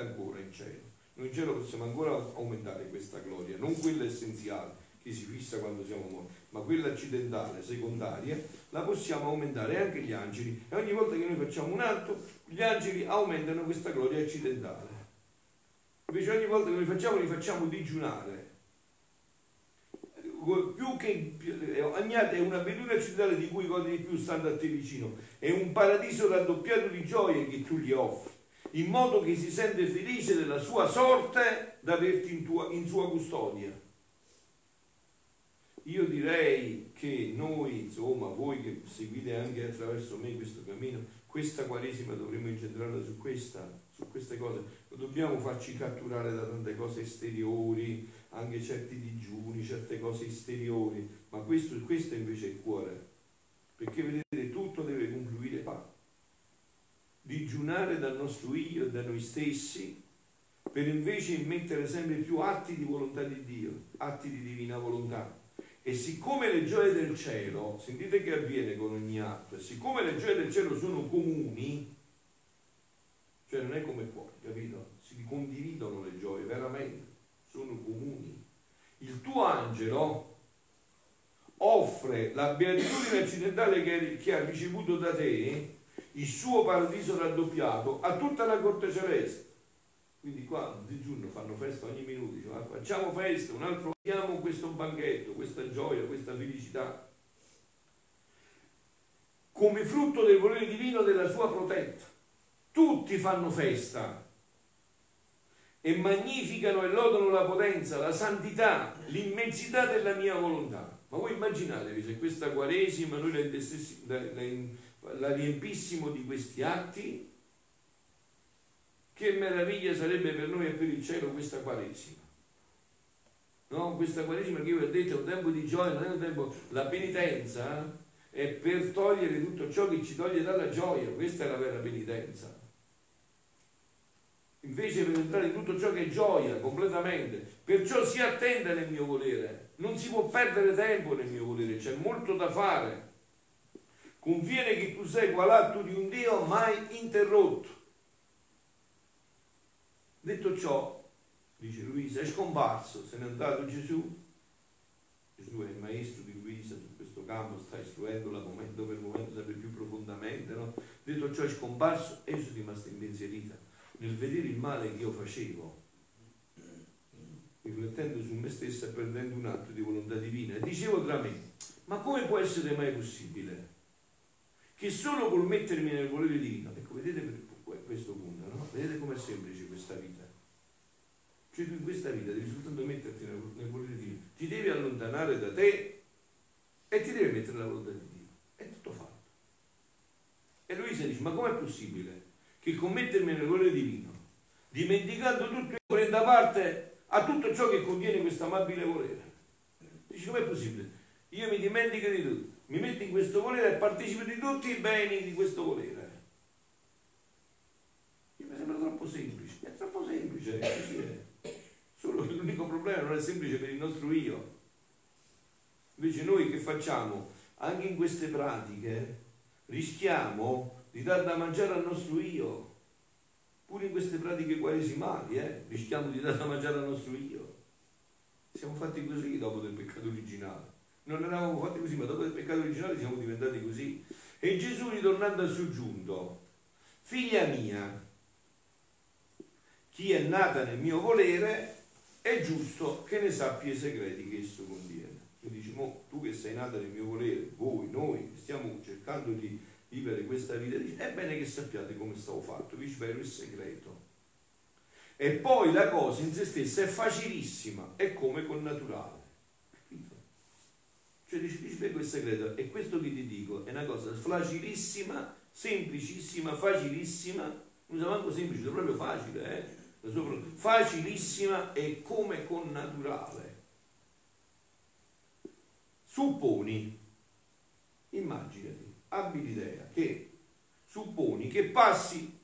ancora in cielo. Noi in cielo possiamo ancora aumentare questa gloria, non quella essenziale che si fissa quando siamo morti, ma quella accidentale, secondaria, la possiamo aumentare anche gli angeli. E ogni volta che noi facciamo un atto, gli angeli aumentano questa gloria accidentale. Invece ogni volta che noi facciamo, li facciamo digiunare. Più che Agnate è una bellura accidentale di cui godi di più stando a te vicino. È un paradiso raddoppiato di gioie che tu gli offri in modo che si sente felice della sua sorte da averti in, tua, in sua custodia. Io direi che noi, insomma, voi che seguite anche attraverso me questo cammino, questa Quaresima dovremmo incentrarla su questa, su queste cose. Non dobbiamo farci catturare da tante cose esteriori, anche certi digiuni, certe cose esteriori, ma questo, questo invece è il cuore. Perché vedete, qua digiunare dal nostro io e da noi stessi per invece immettere sempre più atti di volontà di Dio, atti di divina volontà. E siccome le gioie del cielo, sentite che avviene con ogni atto, e siccome le gioie del cielo sono comuni, cioè non è come qua, capito? Si condividono le gioie, veramente, sono comuni. Il tuo angelo offre la beatitudine accidentale che ha ricevuto da te il suo paradiso raddoppiato a tutta la corte celeste. Quindi qua di giorno fanno festa ogni minuto, dice, facciamo festa, un altro diamo questo banchetto, questa gioia, questa felicità. Come frutto del volere divino della sua protetta. Tutti fanno festa e magnificano e lodano la potenza, la santità, l'immensità della mia volontà. Ma voi immaginatevi se questa Quaresima noi la, la, riempissimo di questi atti, che meraviglia sarebbe per noi e per il cielo questa Quaresima. No? Questa Quaresima che io vi ho detto è un tempo di gioia, non è un tempo... La penitenza è per togliere tutto ciò che ci toglie dalla gioia, questa è la vera penitenza. Invece per entrare in tutto ciò che è gioia completamente, perciò si attende nel mio volere, non si può perdere tempo nel mio volere, c'è molto da fare conviene che tu segua l'atto di un Dio mai interrotto. Detto ciò, dice Luisa, è scomparso, se n'è andato Gesù. Gesù è il maestro di Luisa su questo campo, sta istruendola momento per momento sempre più profondamente. No? Detto ciò è scomparso e sono rimasta impensierita nel vedere il male che io facevo, riflettendo su me stessa e prendendo un atto di volontà divina. E dicevo tra me, ma come può essere mai possibile? Che solo col mettermi nel volere divino, ecco, vedete questo punto, no? Vedete com'è semplice questa vita. Cioè tu in questa vita devi soltanto metterti nel, nel volere divino, ti devi allontanare da te e ti devi mettere nella volontà di Dio. È tutto fatto. E Luisa dice, ma com'è possibile che con mettermi nel volere divino, dimenticando tutto, prenda parte a tutto ciò che contiene questo amabile volere? Dice, com'è possibile? Io mi dimentico di tutto mi metto in questo volere e partecipo di tutti i beni di questo volere. Mi sembra troppo semplice, è troppo semplice, è. Solo che l'unico problema non è semplice per il nostro io. Invece noi che facciamo? Anche in queste pratiche rischiamo di dar da mangiare al nostro io. Pure in queste pratiche quaresimali, eh, rischiamo di dar da mangiare al nostro io. Siamo fatti così dopo del peccato originale. Non eravamo fatti così, ma dopo il peccato originale siamo diventati così. E Gesù ritornando ha soggiunto, figlia mia, chi è nata nel mio volere è giusto che ne sappia i segreti che esso contiene. Tu dici, tu che sei nata nel mio volere, voi, noi, stiamo cercando di vivere questa vita, dici, è bene che sappiate come stavo fatto, vi svelo il segreto. E poi la cosa in se stessa è facilissima, è come con naturale. Cioè dici, ti spiego il segreto e questo che ti dico è una cosa facilissima, semplicissima, facilissima, non usa manco semplice, è proprio facile, eh? Facilissima e come con naturale. Supponi, immaginati, abbi l'idea che supponi che passi,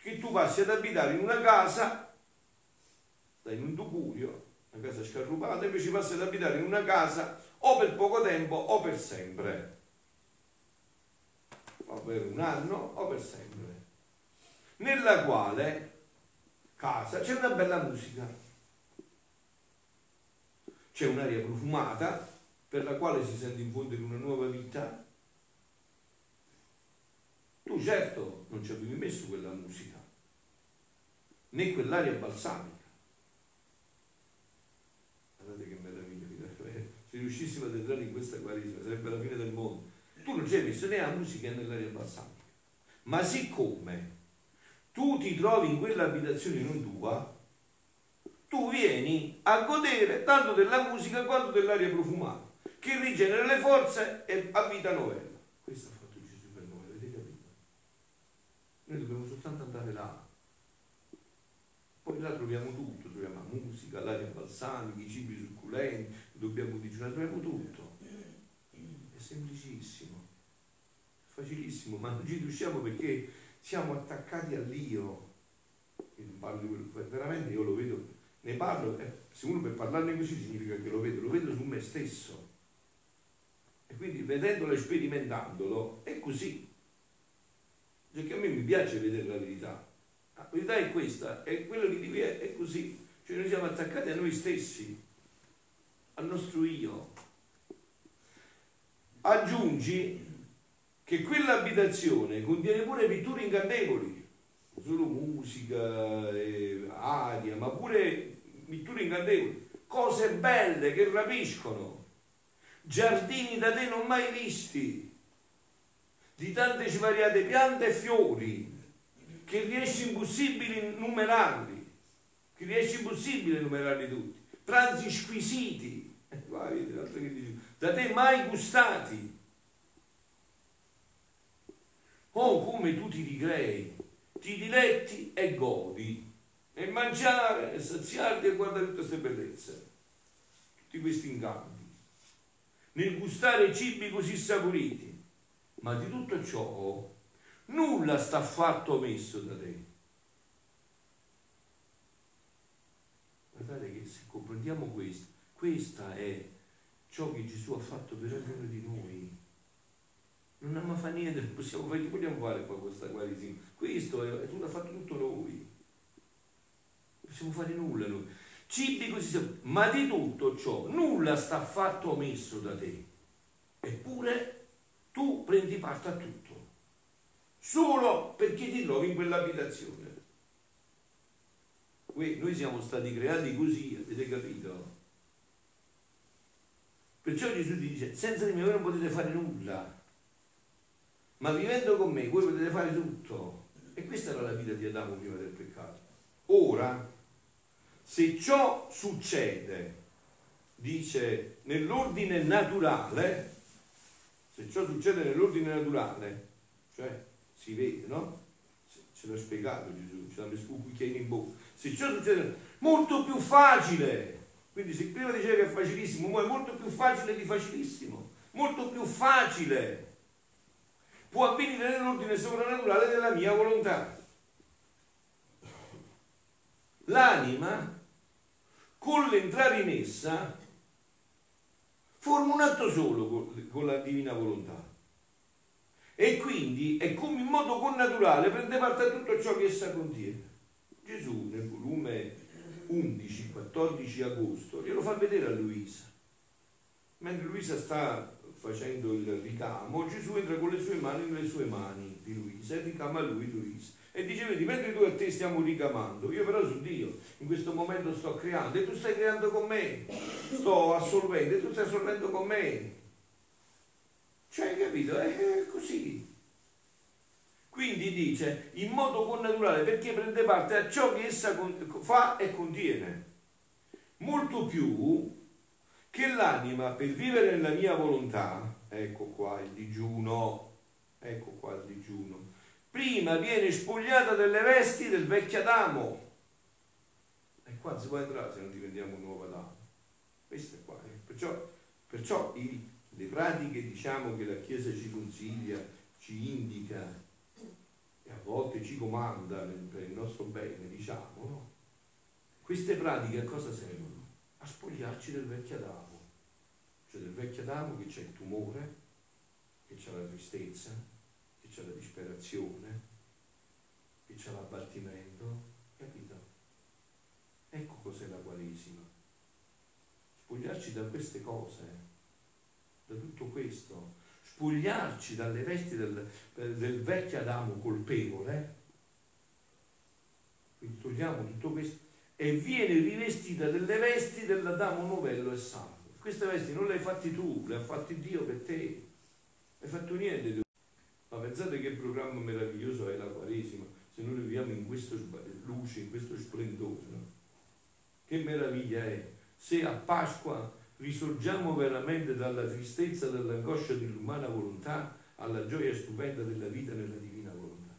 che tu passi ad abitare in una casa, stai in un tugurio, una casa scarrupata, invece passi ad abitare in una casa o per poco tempo o per sempre, o per un anno o per sempre, nella quale casa, c'è una bella musica, c'è un'aria profumata per la quale si sente infondere una nuova vita. Tu certo non ci avevi messo quella musica, né quell'aria balsamica. Guardate che meraviglia, se riuscissimo ad entrare in questa guarisma sarebbe la fine del mondo. Tu non ci hai messo né la musica né l'aria balsamica. Ma siccome tu ti trovi in quell'abitazione non tua, tu vieni a godere tanto della musica quanto dell'aria profumata, che rigenera le forze e a vita novella. Questo ha fatto Gesù per noi, avete capito? Noi dobbiamo soltanto andare là. Poi là troviamo tutto, troviamo la musica, l'aria balsamica, i cibi succulenti, dobbiamo digiunare, troviamo tutto. È semplicissimo, è facilissimo, ma non ci riusciamo perché siamo attaccati all'io. Io non parlo di quello, veramente io lo vedo, ne parlo, eh, se uno per parlarne così significa che lo vedo, lo vedo su me stesso. E quindi vedendolo e sperimentandolo è così. Cioè che a me mi piace vedere la verità. La verità è questa, e quello che dico è, è così. Cioè noi siamo attaccati a noi stessi, al nostro io. Aggiungi che quell'abitazione contiene pure pitture incantevoli, solo musica, e aria, ma pure pitture incantevoli, cose belle che rapiscono, giardini da te non mai visti, di tante svariate piante e fiori, che riesci impossibile numerarli, che riesci impossibile numerarli tutti, pranzi squisiti, da te mai gustati, Oh, come tu ti ricrei, ti diletti e godi, e mangiare, e saziarti e guardare tutte queste bellezze, tutti questi incanti, nel gustare cibi così saporiti. Ma di tutto ciò nulla sta affatto messo da te. Guardate che se comprendiamo questo, questa è ciò che Gesù ha fatto per ognuno di noi non abbiamo fatto niente, possiamo fare, vogliamo fare qua questa guarigione? Questo è, tutto, ha fatto tutto noi. Non possiamo fare nulla noi. Cibi così, ma di tutto ciò nulla sta affatto omesso da te. Eppure tu prendi parte a tutto. Solo perché ti trovi in quell'abitazione. Noi siamo stati creati così, avete capito? Perciò Gesù dice, senza di me voi non potete fare nulla ma vivendo con me voi potete fare tutto. E questa era la vita di Adamo prima del peccato. Ora, se ciò succede, dice, nell'ordine naturale, se ciò succede nell'ordine naturale, cioè si vede, no? Ce l'ha spiegato Gesù, ce l'ha messo un cucchiaino in bocca. Se ciò succede, molto più facile. Quindi se prima diceva che è facilissimo, ora è molto più facile di facilissimo. Molto più facile può avvenire nell'ordine soprannaturale della mia volontà. L'anima, con l'entrare in essa, forma un atto solo con la divina volontà. E quindi è come in modo connaturale prende parte a tutto ciò che essa contiene. Gesù 11, 14 agosto, glielo fa vedere a Luisa. Mentre Luisa sta facendo il ricamo, Gesù entra con le sue mani nelle sue mani di Luisa e ricama lui Luisa. E dice, vedi, mentre tu e te stiamo ricamando, io però su Dio in questo momento sto creando e tu stai creando con me, sto assolvendo e tu stai assolvendo con me. Cioè, capito? È così. Quindi dice, in modo connaturale, perché prende parte a ciò che essa fa e contiene. Molto più che l'anima per vivere nella mia volontà, ecco qua il digiuno, ecco qua il digiuno, prima viene spogliata delle vesti del vecchio Adamo. E qua si può entrare se non diventiamo un nuovo Adamo. Questo è qua. Eh. Perciò, perciò i, le pratiche diciamo che la Chiesa ci consiglia, ci indica ci comanda per il nostro bene, diciamo, no? queste pratiche a cosa servono? A spogliarci del vecchio Adamo, cioè del vecchio Adamo che c'è il tumore, che c'è la tristezza, che c'è la disperazione, che c'è l'abbattimento, capito? Ecco cos'è la Quaresima. Spogliarci da queste cose, da tutto questo, spogliarci dalle vesti del, del vecchio Adamo colpevole, quindi togliamo tutto questo, e viene rivestita delle vesti dell'Adamo novello e salvo. Queste vesti non le hai fatte tu, le ha fatte Dio per te. Non hai fatto niente tu. Ma pensate che programma meraviglioso è la Quaresima, se noi viviamo in questa luce, in questo splendore. No? Che meraviglia è se a Pasqua risorgiamo veramente dalla tristezza, dall'angoscia dell'umana volontà alla gioia stupenda della vita nella divinità